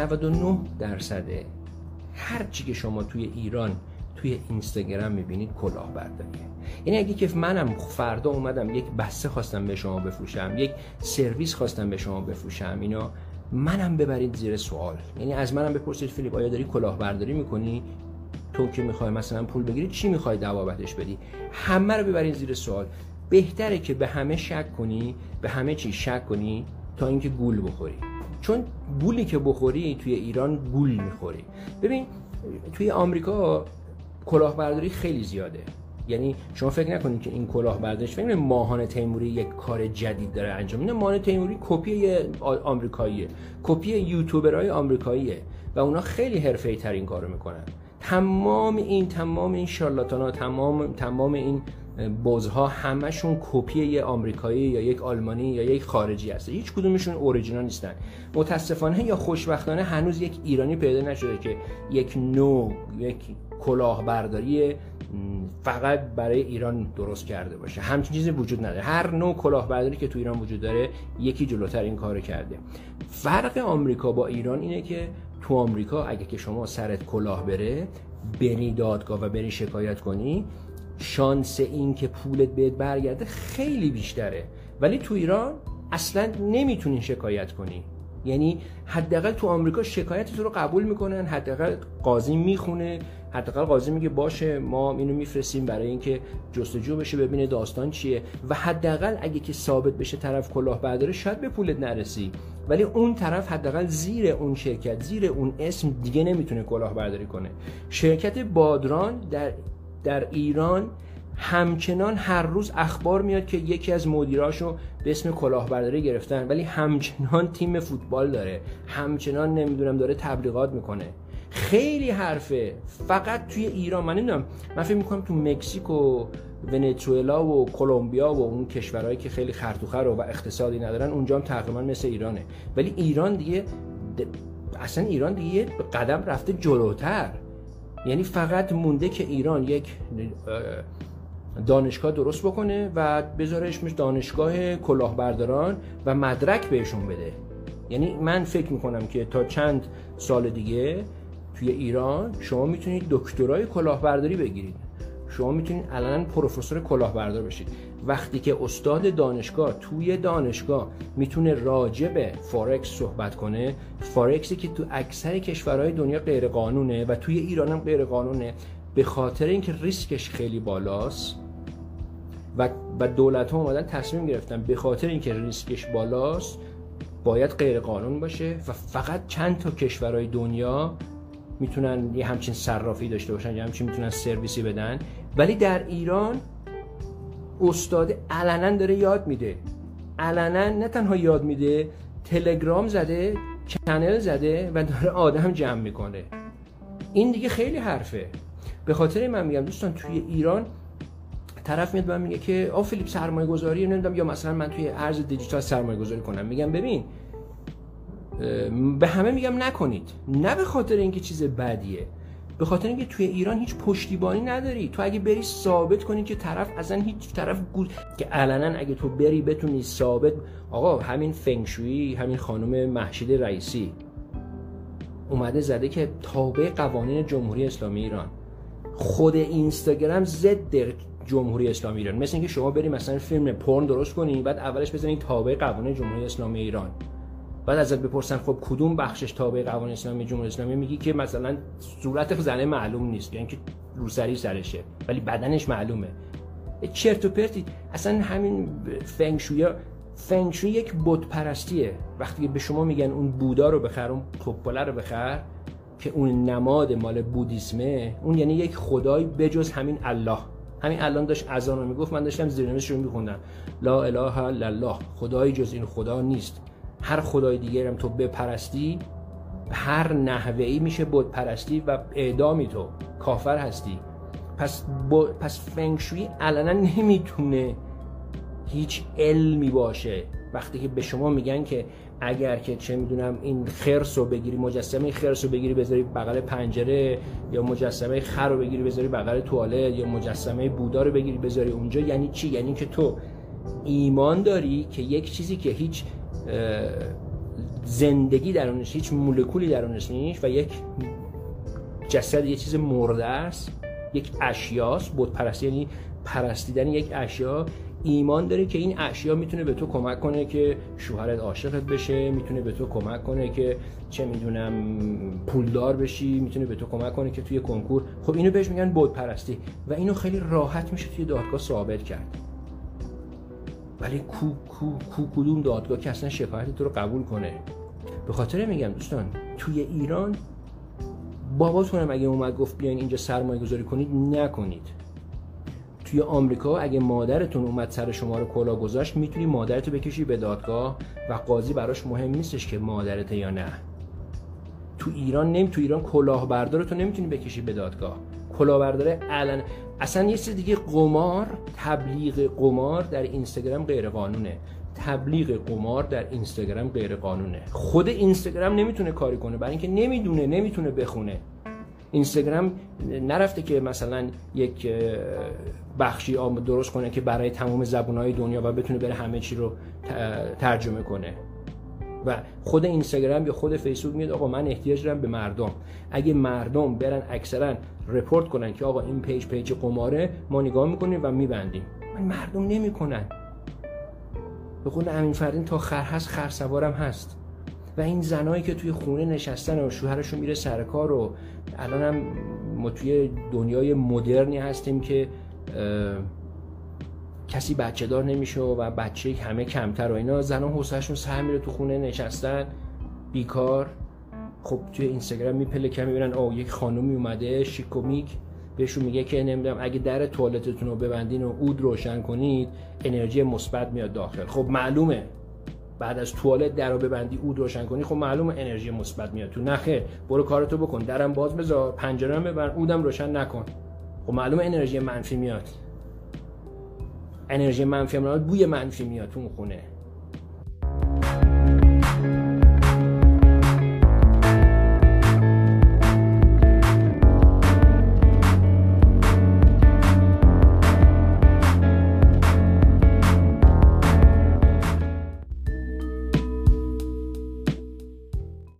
99 درصده هر چی که شما توی ایران توی اینستاگرام می‌بینید کلاهبرداریه. یعنی اگه که منم فردا اومدم یک بسته خواستم به شما بفروشم یک سرویس خواستم به شما بفروشم اینا منم ببرید زیر سوال. یعنی از منم بپرسید فیلیپ آیا داری کلاهبرداری می‌کنی؟ تو که می‌خوای مثلا پول بگیری چی می‌خوای دوابتش بدی؟ همه رو ببرید زیر سوال. بهتره که به همه شک کنی به همه چی شک کنی تا اینکه گول بخوری. چون گولی که بخوری توی ایران گول می‌خوری. ببین توی آمریکا کلاهبرداری خیلی زیاده. یعنی شما فکر نکنید که این کلاهبرداریش فکر ماهان تیموری یک کار جدید داره انجام میده. ماهان تیموری کپی آمریکاییه. کپی یوتیوبرهای آمریکاییه و اونا خیلی حرفه‌ای ترین کارو می‌کنن. تمام این تمام این شارلاتانا تمام تمام این بزها همشون کپی یه آمریکایی یا یک آلمانی یا یک خارجی هست هیچ کدومشون اوریجینال نیستن. متاسفانه یا خوشبختانه هنوز یک ایرانی پیدا نشده که یک نو یک کلاهبرداری فقط برای ایران درست کرده باشه. همچین چیزی وجود نداره. هر نوع کلاهبرداری که تو ایران وجود داره یکی جلوتر این کار کرده. فرق آمریکا با ایران اینه که تو آمریکا اگه که شما سرت کلاه بره بری دادگاه و بری شکایت کنی شانس این که پولت بهت برگرده خیلی بیشتره. ولی تو ایران اصلا نمی‌تونی شکایت کنی. یعنی حداقل تو آمریکا شکایت تو رو قبول می‌کنن حداقل قاضی می‌خونه حداقل قاضی میگه باشه ما اینو میفرستیم برای اینکه جستجو بشه ببینه داستان چیه. و حداقل اگه که ثابت بشه طرف کلاهبرداره شاید به پولت نرسی. ولی اون طرف حداقل زیر اون شرکت زیر اون اسم دیگه نمی‌تونه کلاهبرداری کنه. شرکت بادران در در ایران همچنان هر روز اخبار میاد که یکی از مدیراشو به اسم کلاهبرداری گرفتن ولی همچنان تیم فوتبال داره همچنان نمی‌دونم داره تبلیغات می‌کنه. خیلی حرفه. فقط توی ایران من نمی‌دونم من فکر می‌کنم تو مکزیک و ونزوئلا و کلمبیا و اون کشورهایی که خیلی خرطوخر و اقتصادی ندارن اونجا هم تقریبا مثل ایرانه. ولی ایران دیگه اصلا ایران دیگه قدم رفته جلوتر. یعنی فقط مونده که ایران یک دانشگاه درست بکنه و بذاره اسمش دانشگاه کلاهبرداران و مدرک بهشون بده. یعنی من فکر می‌کنم که تا چند سال دیگه توی ایران شما می‌تونید دکترای کلاهبرداری بگیرید. شما می‌تونید الان پروفسور کلاهبردار بشید. وقتی که استاد دانشگاه توی دانشگاه می‌تونه راجع به فارکس صحبت کنه فارکسی که تو اکثر کشورهای دنیا غیر قانونه و توی ایران هم غیر قانونه به خاطر اینکه ریسکش خیلی بالاست و و دولت ها اومدن تصمیم گرفتن به خاطر اینکه ریسکش بالاست باید غیر قانون باشه و فقط چند تا کشورهای دنیا می‌تونن یه همچین صرافی داشته باشن یا همچین می‌تونن سرویسی بدن. ولی در ایران استاد علنا داره یاد میده. علنا نه تنها یاد میده تلگرام زده چنل زده و داره آدم جمع می‌کنه. این دیگه خیلی حرفه. به خاطر من میگم دوستان توی ایران طرف میاد من میگه که آ فیلیپ سرمایه گذاری نمی‌دونم یا مثلا من توی ارز دیجیتال سرمایه گذاری کنم. میگم ببین به همه میگم نکنید. نه به خاطر اینکه چیز بدیه. به خاطر اینکه توی ایران هیچ پشتیبانی نداری. تو اگه بری ثابت کنی که طرف اصلا هیچ طرف گول که علنا اگه تو بری بتونی ثابت آقا همین فنگشویی همین خانم محشید رئیسی اومده زده که تابع قوانین جمهوری اسلامی ایران. خود اینستاگرام ضد جمهوری اسلامی ایران. مثل اینکه شما بری مثلا فیلم پرن درست کنی بعد اولش بزنید تابع قوانین جمهوری اسلامی ایران. بعد ازت بپرسن خب کدوم بخشش تابع قوانین اسلامی جمهوری اسلامی؟ میگی که مثلا صورت زنه معلوم نیست یعنی که روسری سرشه ولی بدنش معلومه. چرت و پرتی. اصلا همین فنگشویا فنگشوی یک بت پرستیه وقتی به شما میگن اون بودا رو بخر اون رو بخر که اون نماد مال بودیسمه اون یعنی یک خدای بجز همین الله. همین الان داشت اذان رو می‌گفت من داشتم زیرنویسش رو میخوندم. لا اله الا الله خدای جز این خدا نیست. هر خدای دیگه هم تو بپرستی هر نحوه ای میشه بود پرستی و اعدامی تو کافر هستی. پس با... پس فنگشوی علنا نمی‌تونه هیچ علمی باشه. وقتی که به شما میگن که اگر که چه می‌دونم این خرس رو بگیری مجسمه خرس رو بگیری بذاری بغل پنجره یا مجسمه خر رو بگیری بذاری بغل توالت یا مجسمه بودا رو بگیری بذاری اونجا یعنی چی؟ یعنی که تو ایمان داری که یک چیزی که هیچ زندگی درونش هیچ مولکولی درونش نیست و یک جسد یه چیز مرده است یک اشیاست بود پرستی یعنی پرستیدن یک اشیا. ایمان داری که این اشیا می‌تونه به تو کمک کنه که شوهرت عاشقت بشه می‌تونه به تو کمک کنه که چه می‌دونم پولدار بشی می‌تونه به تو کمک کنه که توی کنکور. خب اینو بهش میگن بود پرستی و اینو خیلی راحت میشه توی دادگاه ثابت کرد. ولی کو کو کو کدوم دادگاه که اصلا شفاعت تو رو قبول کنه؟ به خاطر میگم دوستان توی ایران باباتونم اگه اومد گفت بیاین اینجا سرمایه گذاری کنید نکنید. توی آمریکا اگه مادرتون اومد سر شما رو کلا گذاشت می‌تونی مادرتو بکشی به دادگاه و قاضی براش مهم نیستش که مادرته یا نه. تو ایران نمی تو ایران کلاهبردار تو نمی‌تونی بکشی به دادگاه. کلاهبردار علن اصلا یه چیز دیگه قمار تبلیغ قمار در اینستاگرام غیر قانونه تبلیغ قمار در اینستاگرام غیر قانونه خود اینستاگرام نمی‌تونه کاری کنه. برای اینکه نمی‌دونه نمی‌تونه بخونه. اینستاگرام نرفته که مثلا یک بخشی درست کنه که برای تمام زبونهای دنیا و بتونه بره همه چی رو ترجمه کنه. و خود اینستاگرام یا خود فیسبوک میاد آقا من احتیاج دارم به مردم. اگه مردم برن اکثرا report کنن که آقا این پیج پیج قماره ما نگاه می‌کنیم و میبندیم. من مردم نمی‌کنن. به قول امین فردین تا خر هست خر سوارم هست. و این زنایی که توی خونه نشستن و شوهرشون میره سر کار و الان هم ما توی دنیای مدرنی هستیم که کسی بچه دار نمیشه و بچه همه کمتر و اینا. زنان حوصلهشون سر میره تو خونه نشستن. بیکار. خب توی اینستاگرام میپله که می‌بینن او یک خانومی اومده شیکومیک بهشون میگه که نمی‌دونم اگه در توالتتون رو ببندین و اود روشن کنید انرژی مثبت میاد داخل. خب معلومه. بعد از توالت در رو ببندی اود روشن کنی خب معلومه انرژی مثبت میاد تو. نخه برو کارتو بکن. درم باز بذار پنجره هم ببند اودم روشن نکن. خب معلومه انرژی منفی میاد. انرژی منفی میاد بوی منفی میاد تو خونه.